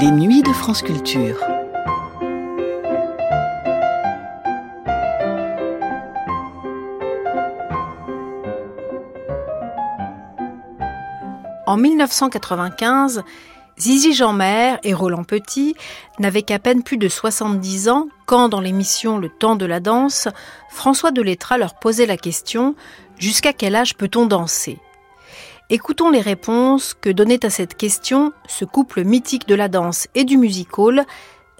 Les nuits de France Culture. En 1995, Zizi Jeanmer et Roland Petit n'avaient qu'à peine plus de 70 ans quand, dans l'émission Le temps de la danse, François Delettra leur posait la question Jusqu'à quel âge peut-on danser? Écoutons les réponses que donnait à cette question ce couple mythique de la danse et du music hall,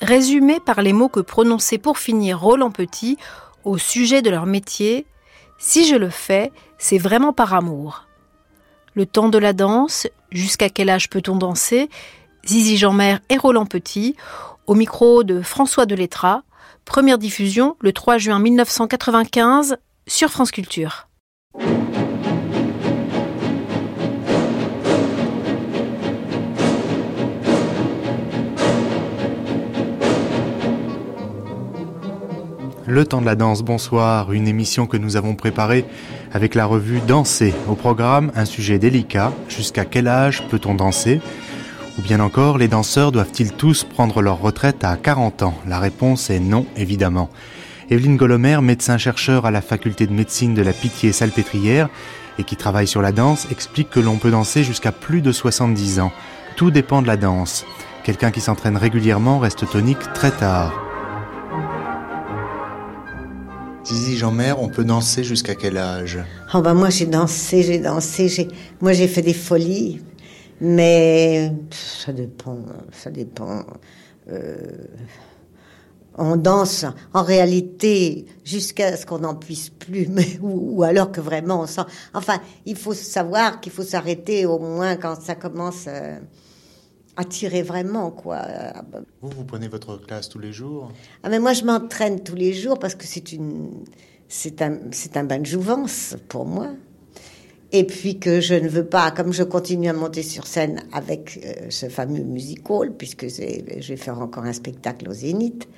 résumés par les mots que prononçait pour finir Roland Petit au sujet de leur métier Si je le fais, c'est vraiment par amour. Le temps de la danse, jusqu'à quel âge peut-on danser? Zizi Jeanmer et Roland Petit, au micro de François Delettra, première diffusion le 3 juin 1995 sur France Culture. Le temps de la danse, bonsoir, une émission que nous avons préparée avec la revue Danser. Au programme, un sujet délicat, jusqu'à quel âge peut-on danser? Ou bien encore, les danseurs doivent-ils tous prendre leur retraite à 40 ans? La réponse est non, évidemment. Evelyne Golomer, médecin-chercheur à la faculté de médecine de la Pitié-Salpêtrière et qui travaille sur la danse, explique que l'on peut danser jusqu'à plus de 70 ans. Tout dépend de la danse. Quelqu'un qui s'entraîne régulièrement reste tonique très tard. Zizi Jean-Mère, on peut danser jusqu'à quel âge? Oh ben moi j'ai dansé, j'ai dansé, j'ai moi j'ai fait des folies, mais ça dépend, ça dépend. Euh, on danse en réalité jusqu'à ce qu'on n'en puisse plus, mais, ou, alors que vraiment on sent. Enfin, il faut savoir qu'il faut s'arrêter au moins quand ça commence. Euh, attirer vraiment quoi. Vous vous prenez votre classe tous les jours? Ah mais moi je m'entraîne tous les jours parce que c'est une c'est un c'est un bain de jouvence pour moi. Et puis que je ne veux pas, comme je continue à monter sur scène avec euh, ce fameux musical, puisque je vais faire encore un spectacle au Zénith.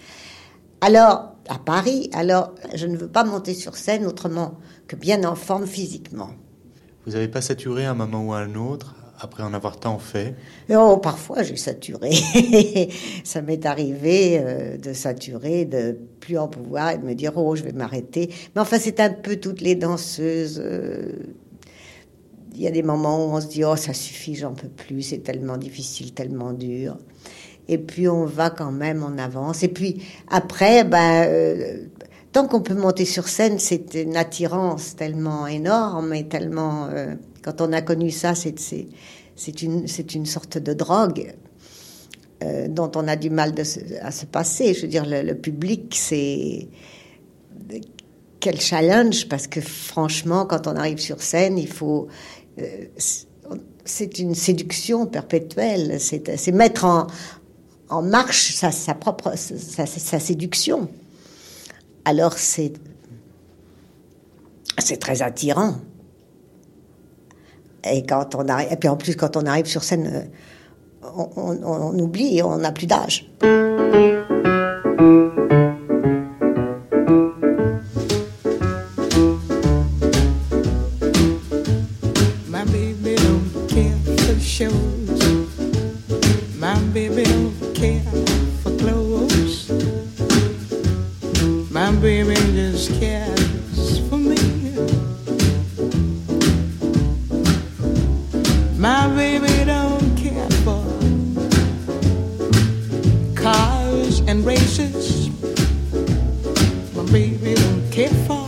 Alors, à Paris, alors je ne veux pas monter sur scène autrement que bien en forme physiquement. Vous n'avez pas saturé un moment ou un autre? Après en avoir tant fait Oh, parfois j'ai saturé. ça m'est arrivé euh, de saturer, de plus en pouvoir et de me dire oh je vais m'arrêter. Mais enfin c'est un peu toutes les danseuses. Euh, il y a des moments où on se dit oh ça suffit, j'en peux plus, c'est tellement difficile, tellement dur. Et puis on va quand même en avance. Et puis après, ben, euh, tant qu'on peut monter sur scène, c'est une attirance tellement énorme et tellement quand on a connu ça, c'est une, sorte de drogue euh, dont on a du mal à se passer. Je veux dire, le, public, c'est quel challenge parce que franchement, quand on arrive sur scène, il faut euh, c'est une séduction perpétuelle. C'est mettre en, marche sa, propre sa séduction. Alors c'est c'est très attirant. Et quand on arrive, et puis en plus quand on arrive sur scène, euh, on, on, on oublie on n'a plus d'âge. and races my baby don't care for.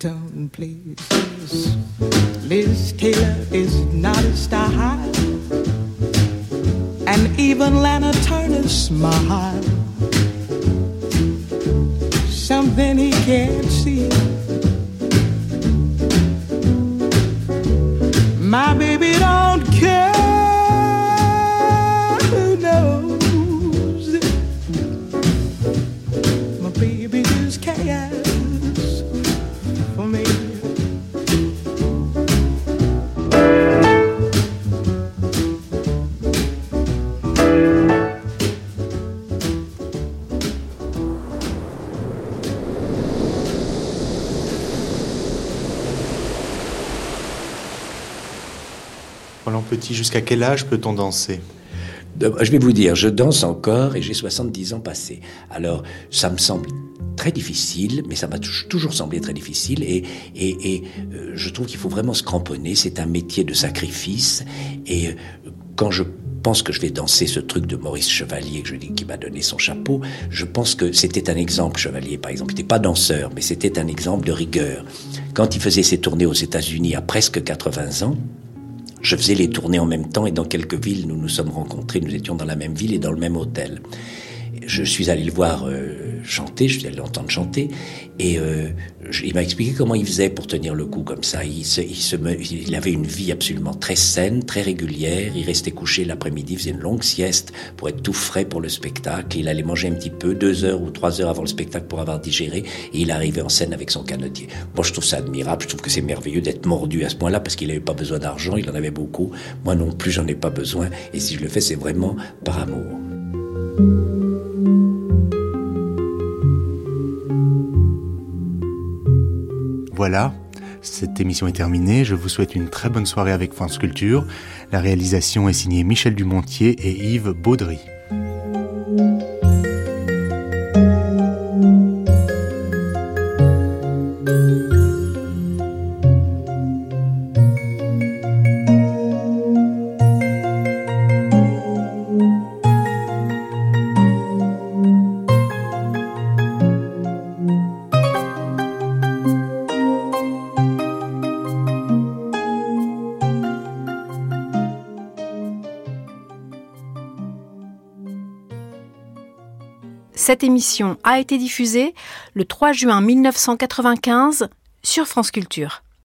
don't please. Liz Taylor is not a star high, and even Lana Turner smile. Something he can't see. Petit, jusqu'à quel âge peut-on danser? Je vais vous dire, je danse encore et j'ai 70 ans passés. Alors, ça me semble très difficile, mais ça m'a toujours semblé très difficile et euh, je trouve qu'il faut vraiment se cramponner. C'est un métier de sacrifice et euh, quand je pense que je vais danser ce truc de Maurice Chevalier que je dis qui m'a donné son chapeau. Je pense que c'était un exemple Chevalier par exemple. Il n'était pas danseur, mais c'était un exemple de rigueur. Quand il faisait ses tournées aux États-Unis à presque 80 ans, je faisais les tournées en même temps et dans quelques villes nous nous sommes rencontrés, nous étions dans la même ville et dans le même hôtel. Je suis allé le voir euh, chanter, je suis l'entendre chanter et euh, il m'a expliqué comment il faisait pour tenir le coup comme ça. Il, il avait une vie absolument très saine, très régulière. Il restait couché l'après-midi, faisait une longue sieste pour être tout frais pour le spectacle. Il allait manger un petit peu, deux heures ou trois heures avant le spectacle pour avoir digéré. Et il arrivait en scène avec son canotier. Moi, je trouve ça admirable. Je trouve que c'est merveilleux d'être mordu à ce point-là parce qu'il n'avait pas besoin d'argent. Il en avait beaucoup. Moi non plus, j'en ai pas besoin. Et si je le fais, c'est vraiment par amour. Voilà, cette émission est terminée. Je vous souhaite une très bonne soirée avec France Culture. La réalisation est signée Michel Dumontier et Yves Baudry. Cette émission a été diffusée le 3 juin 1995 sur France Culture.